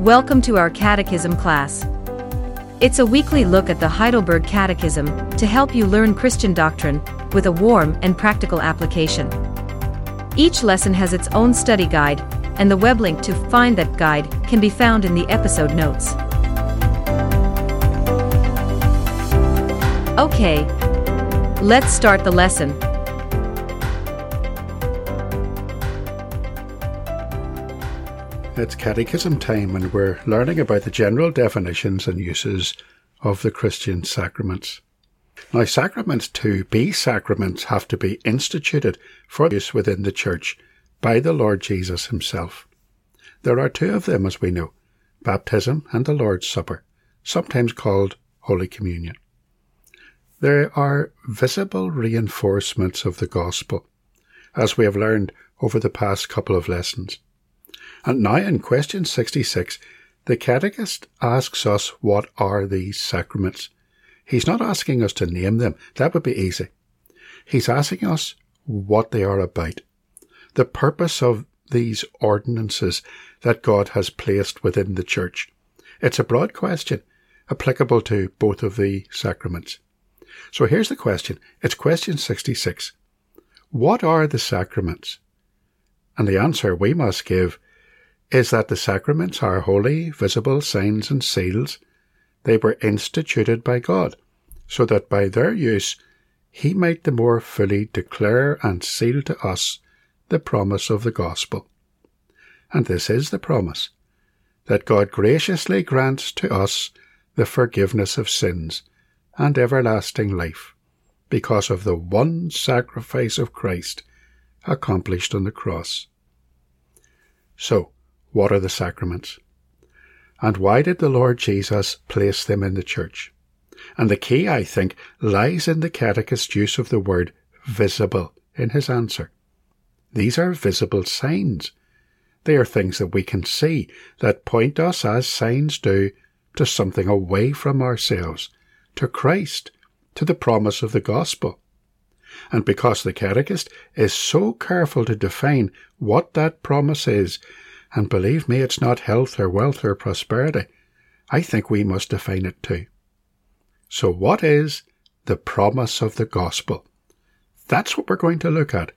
Welcome to our Catechism class. It's a weekly look at the Heidelberg Catechism to help you learn Christian doctrine with a warm and practical application. Each lesson has its own study guide, and the web link to find that guide can be found in the episode notes. Okay, let's start the lesson. It's Catechism time, and we're learning about the general definitions and uses of the Christian sacraments. Now, sacraments to be sacraments have to be instituted for use within the Church by the Lord Jesus Himself. There are two of them, as we know baptism and the Lord's Supper, sometimes called Holy Communion. They are visible reinforcements of the gospel, as we have learned over the past couple of lessons. And now in question 66, the catechist asks us what are these sacraments. He's not asking us to name them, that would be easy. He's asking us what they are about, the purpose of these ordinances that God has placed within the church. It's a broad question, applicable to both of the sacraments. So here's the question. It's question 66. What are the sacraments? And the answer we must give is that the sacraments are holy, visible signs and seals. They were instituted by God, so that by their use he might the more fully declare and seal to us the promise of the gospel. And this is the promise that God graciously grants to us the forgiveness of sins and everlasting life because of the one sacrifice of Christ accomplished on the cross. So, what are the sacraments? And why did the Lord Jesus place them in the church? And the key, I think, lies in the catechist's use of the word visible in his answer. These are visible signs. They are things that we can see, that point us, as signs do, to something away from ourselves, to Christ, to the promise of the gospel. And because the catechist is so careful to define what that promise is, and believe me, it's not health or wealth or prosperity. I think we must define it too. So, what is the promise of the gospel? That's what we're going to look at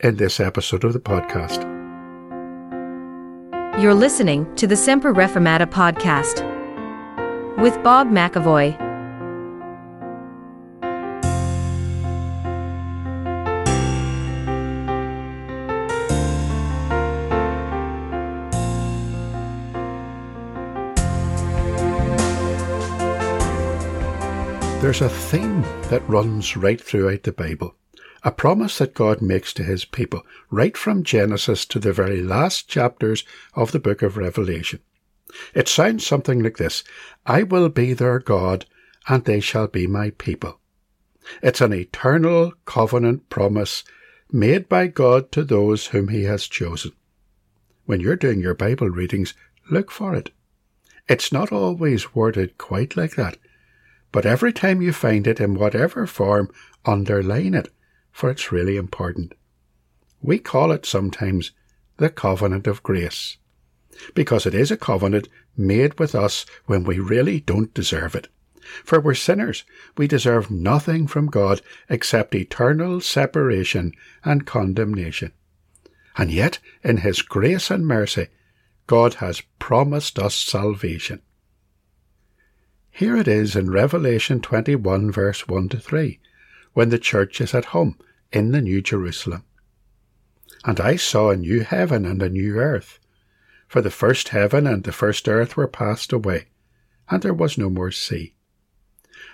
in this episode of the podcast. You're listening to the Semper Reformata podcast with Bob McAvoy. There's a theme that runs right throughout the Bible, a promise that God makes to his people, right from Genesis to the very last chapters of the book of Revelation. It sounds something like this I will be their God, and they shall be my people. It's an eternal covenant promise made by God to those whom he has chosen. When you're doing your Bible readings, look for it. It's not always worded quite like that. But every time you find it in whatever form, underline it, for it's really important. We call it sometimes the covenant of grace, because it is a covenant made with us when we really don't deserve it. For we're sinners. We deserve nothing from God except eternal separation and condemnation. And yet, in His grace and mercy, God has promised us salvation. Here it is in Revelation 21, verse 1 to 3, when the church is at home in the New Jerusalem. And I saw a new heaven and a new earth, for the first heaven and the first earth were passed away, and there was no more sea.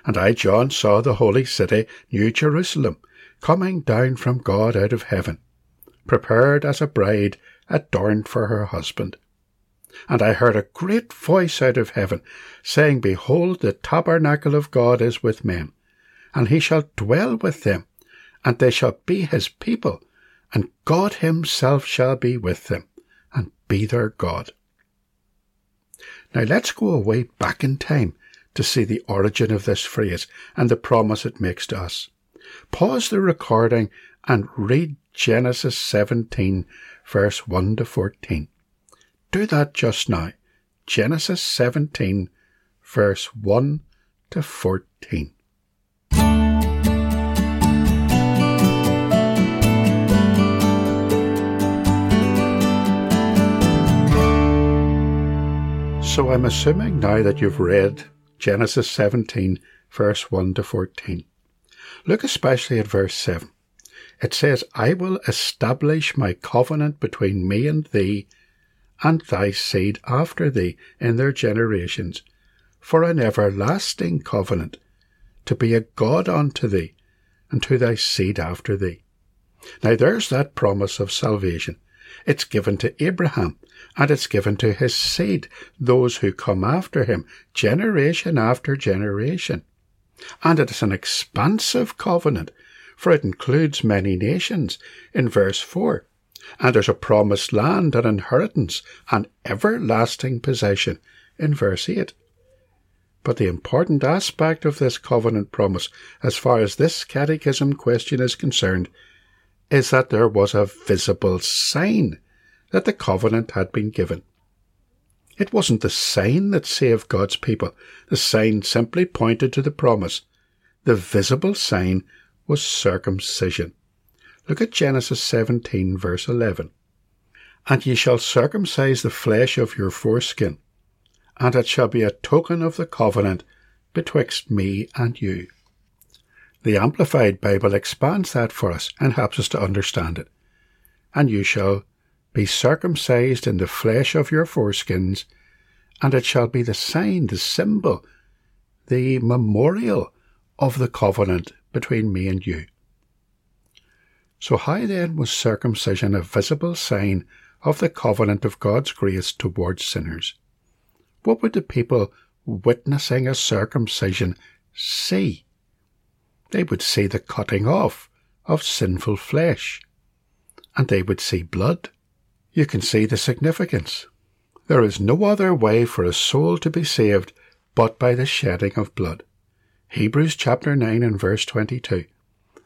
And I, John, saw the holy city, New Jerusalem, coming down from God out of heaven, prepared as a bride adorned for her husband. And I heard a great voice out of heaven, saying, Behold, the tabernacle of God is with men, and he shall dwell with them, and they shall be his people, and God himself shall be with them, and be their God. Now let's go away back in time to see the origin of this phrase and the promise it makes to us. Pause the recording and read Genesis 17, verse 1 to 14. Do that just now. Genesis 17, verse 1 to 14. So I'm assuming now that you've read Genesis 17, verse 1 to 14. Look especially at verse 7. It says, I will establish my covenant between me and thee and thy seed after thee in their generations, for an everlasting covenant, to be a God unto thee, and to thy seed after thee. Now there's that promise of salvation. It's given to Abraham, and it's given to his seed, those who come after him, generation after generation. And it is an expansive covenant, for it includes many nations, in verse 4. And there's a promised land, an inheritance, an everlasting possession, in verse 8. But the important aspect of this covenant promise, as far as this catechism question is concerned, is that there was a visible sign that the covenant had been given. It wasn't the sign that saved God's people. The sign simply pointed to the promise. The visible sign was circumcision. Look at Genesis 17, verse 11. And ye shall circumcise the flesh of your foreskin, and it shall be a token of the covenant betwixt me and you. The Amplified Bible expands that for us and helps us to understand it. And you shall be circumcised in the flesh of your foreskins, and it shall be the sign, the symbol, the memorial of the covenant between me and you. So, how then was circumcision a visible sign of the covenant of God's grace towards sinners? What would the people witnessing a circumcision see? they would see the cutting off of sinful flesh, and they would see blood. You can see the significance. There is no other way for a soul to be saved but by the shedding of blood. Hebrews chapter 9 and verse 22.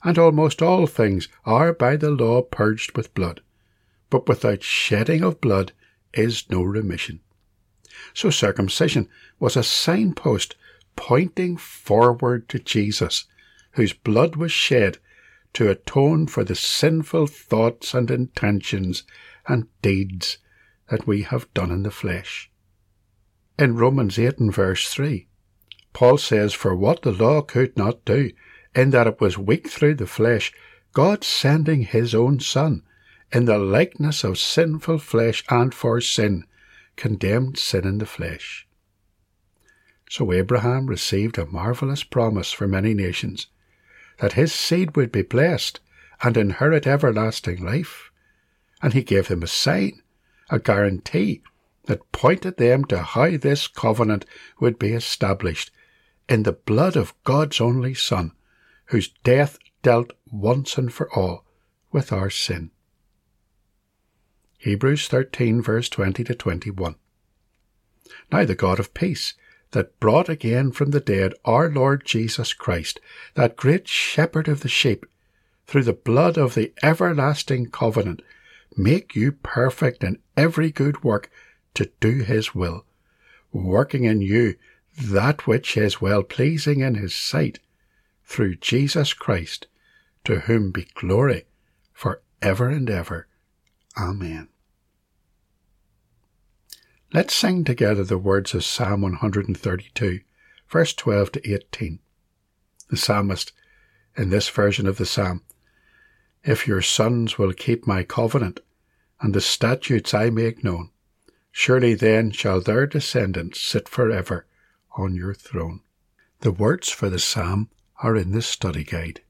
And almost all things are by the law purged with blood, but without shedding of blood is no remission. So circumcision was a signpost pointing forward to Jesus whose blood was shed to atone for the sinful thoughts and intentions and deeds that we have done in the flesh. In Romans 8 and verse 3, Paul says, For what the law could not do, in that it was weak through the flesh, God sending his own Son, in the likeness of sinful flesh and for sin, condemned sin in the flesh. So Abraham received a marvellous promise for many nations that his seed would be blessed and inherit everlasting life. And he gave them a sign, a guarantee that pointed them to how this covenant would be established in the blood of God's only Son, whose death dealt once and for all with our sin. Hebrews 13, verse 20 to 21. Now the God of peace, that brought again from the dead our Lord Jesus Christ, that great shepherd of the sheep, through the blood of the everlasting covenant, make you perfect in every good work to do his will, working in you that which is well pleasing in his sight, through Jesus Christ, to whom be glory for ever and ever. Amen. Let's sing together the words of Psalm 132, verse 12 to 18. The psalmist, in this version of the psalm, If your sons will keep my covenant, and the statutes I make known, surely then shall their descendants sit for ever on your throne. The words for the psalm are in this study guide.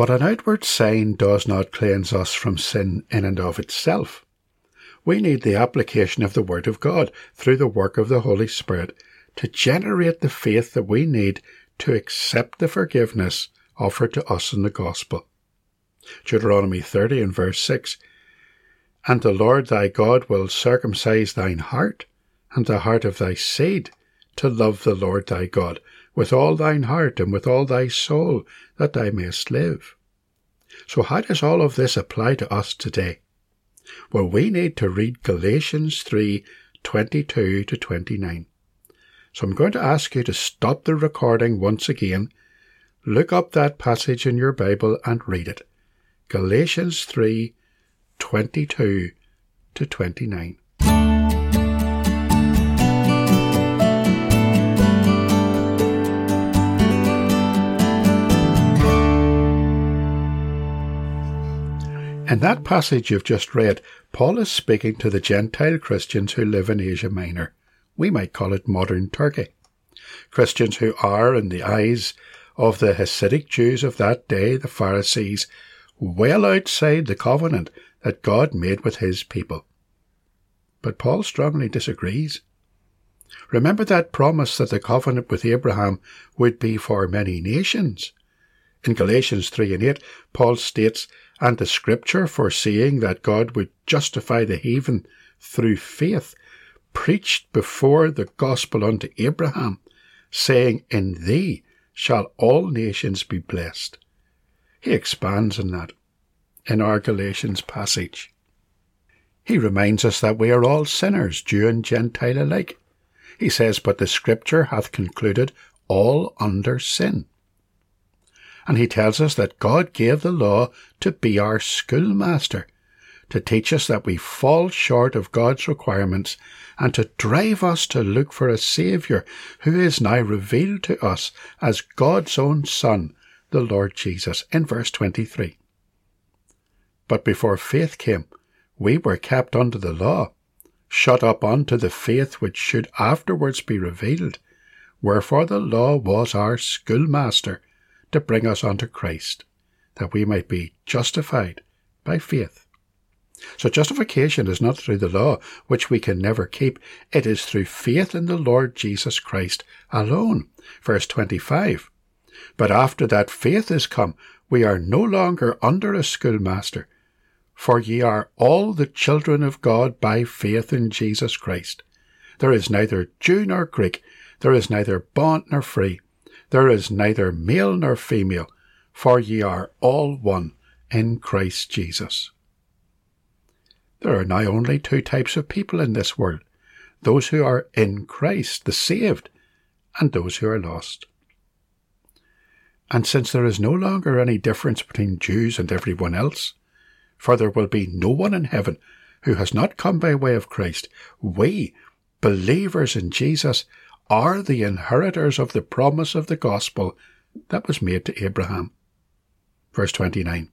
But an outward sign does not cleanse us from sin in and of itself. We need the application of the Word of God through the work of the Holy Spirit to generate the faith that we need to accept the forgiveness offered to us in the gospel. Deuteronomy 30 and verse 6 And the Lord thy God will circumcise thine heart and the heart of thy seed to love the Lord thy God with all thine heart and with all thy soul that thou mayest live. So how does all of this apply to us today? Well, we need to read Galatians 3 22 to 29. So I'm going to ask you to stop the recording once again, look up that passage in your Bible and read it. Galatians 3 22 to 29. In that passage you've just read, Paul is speaking to the Gentile Christians who live in Asia Minor. We might call it modern Turkey. Christians who are, in the eyes of the Hasidic Jews of that day, the Pharisees, well outside the covenant that God made with his people. But Paul strongly disagrees. Remember that promise that the covenant with Abraham would be for many nations. In Galatians 3 and 8, Paul states and the scripture foreseeing that God would justify the heathen through faith, preached before the gospel unto Abraham, saying, In thee shall all nations be blessed. He expands on that in our Galatians passage. He reminds us that we are all sinners, Jew and Gentile alike. He says, But the Scripture hath concluded all under sin and he tells us that God gave the law to be our schoolmaster, to teach us that we fall short of God's requirements and to drive us to look for a Saviour who is now revealed to us as God's own Son, the Lord Jesus, in verse 23. But before faith came, we were kept under the law, shut up unto the faith which should afterwards be revealed. Wherefore the law was our schoolmaster, to bring us unto Christ, that we might be justified by faith. So justification is not through the law, which we can never keep. It is through faith in the Lord Jesus Christ alone. Verse 25. But after that faith is come, we are no longer under a schoolmaster, for ye are all the children of God by faith in Jesus Christ. There is neither Jew nor Greek, there is neither bond nor free, there is neither male nor female, for ye are all one in Christ Jesus. There are now only two types of people in this world those who are in Christ, the saved, and those who are lost. And since there is no longer any difference between Jews and everyone else, for there will be no one in heaven who has not come by way of Christ, we, believers in Jesus, are the inheritors of the promise of the gospel that was made to Abraham. Verse 29.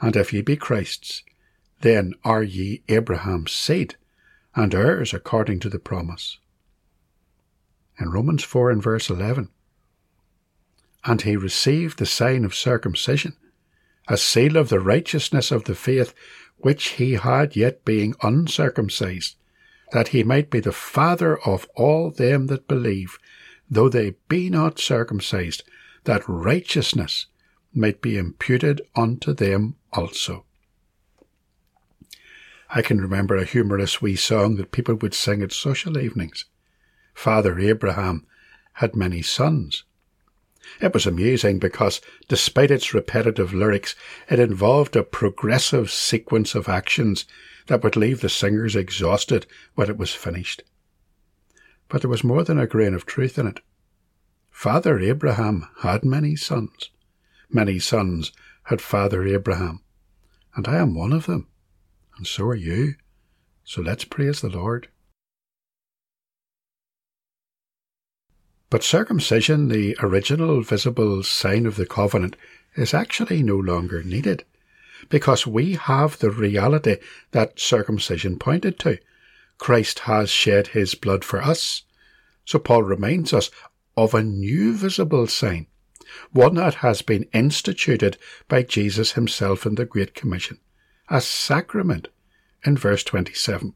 And if ye be Christ's, then are ye Abraham's seed, and heirs according to the promise. In Romans 4 and verse 11. And he received the sign of circumcision, a seal of the righteousness of the faith which he had yet being uncircumcised, that he might be the father of all them that believe, though they be not circumcised, that righteousness might be imputed unto them also. I can remember a humorous wee song that people would sing at social evenings. Father Abraham had many sons. It was amusing because, despite its repetitive lyrics, it involved a progressive sequence of actions that would leave the singers exhausted when it was finished. But there was more than a grain of truth in it. Father Abraham had many sons. Many sons had Father Abraham. And I am one of them. And so are you. So let's praise the Lord. But circumcision, the original visible sign of the covenant, is actually no longer needed because we have the reality that circumcision pointed to. Christ has shed his blood for us. So Paul reminds us of a new visible sign. one that has been instituted by Jesus himself in the Great Commission, a sacrament in verse 27.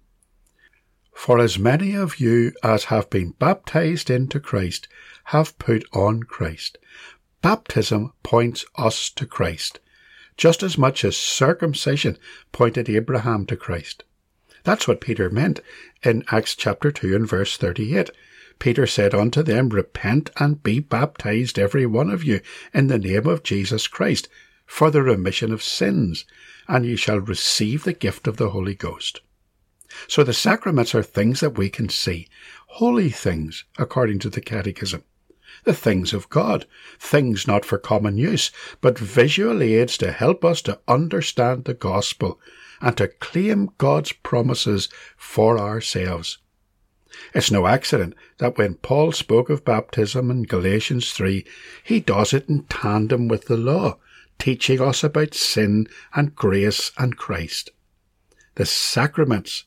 For as many of you as have been baptized into Christ have put on Christ. Baptism points us to Christ, just as much as circumcision pointed Abraham to Christ. That's what Peter meant in Acts chapter 2 and verse 38. Peter said unto them, Repent and be baptized every one of you in the name of Jesus Christ for the remission of sins, and ye shall receive the gift of the Holy Ghost. So the sacraments are things that we can see, holy things, according to the Catechism. The things of God, things not for common use, but visual aids to help us to understand the gospel and to claim God's promises for ourselves. It's no accident that when Paul spoke of baptism in Galatians 3, he does it in tandem with the law, teaching us about sin and grace and Christ. The sacraments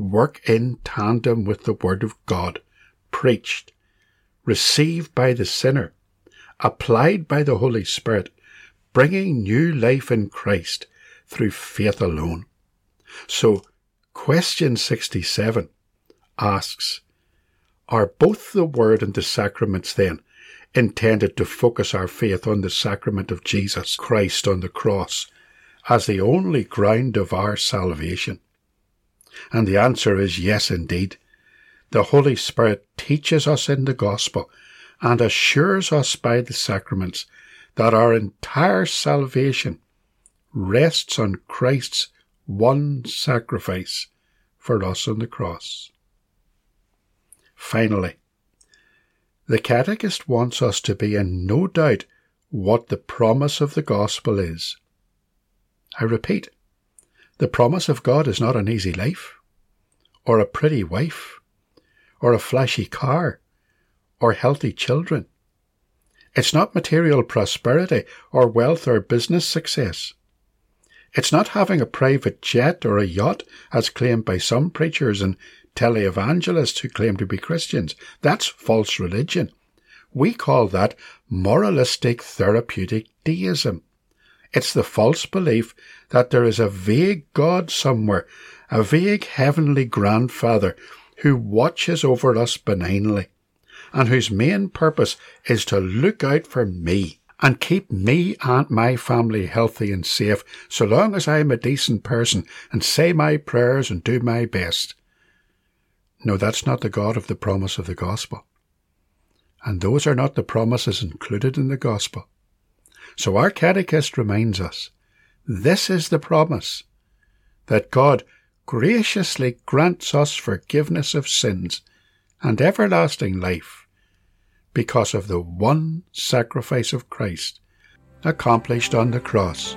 work in tandem with the Word of God, preached, received by the sinner, applied by the Holy Spirit, bringing new life in Christ through faith alone. So, question 67 asks, Are both the Word and the sacraments then intended to focus our faith on the sacrament of Jesus Christ on the cross as the only ground of our salvation? And the answer is yes, indeed. The Holy Spirit teaches us in the gospel and assures us by the sacraments that our entire salvation rests on Christ's one sacrifice for us on the cross. Finally, the Catechist wants us to be in no doubt what the promise of the gospel is. I repeat, the promise of God is not an easy life, or a pretty wife, or a flashy car, or healthy children. It's not material prosperity or wealth or business success. It's not having a private jet or a yacht as claimed by some preachers and televangelists who claim to be Christians. That's false religion. We call that moralistic therapeutic deism. It's the false belief that there is a vague God somewhere, a vague heavenly grandfather who watches over us benignly and whose main purpose is to look out for me and keep me and my family healthy and safe so long as I'm a decent person and say my prayers and do my best. No, that's not the God of the promise of the gospel. And those are not the promises included in the gospel. So our catechist reminds us this is the promise that God graciously grants us forgiveness of sins and everlasting life because of the one sacrifice of Christ accomplished on the cross.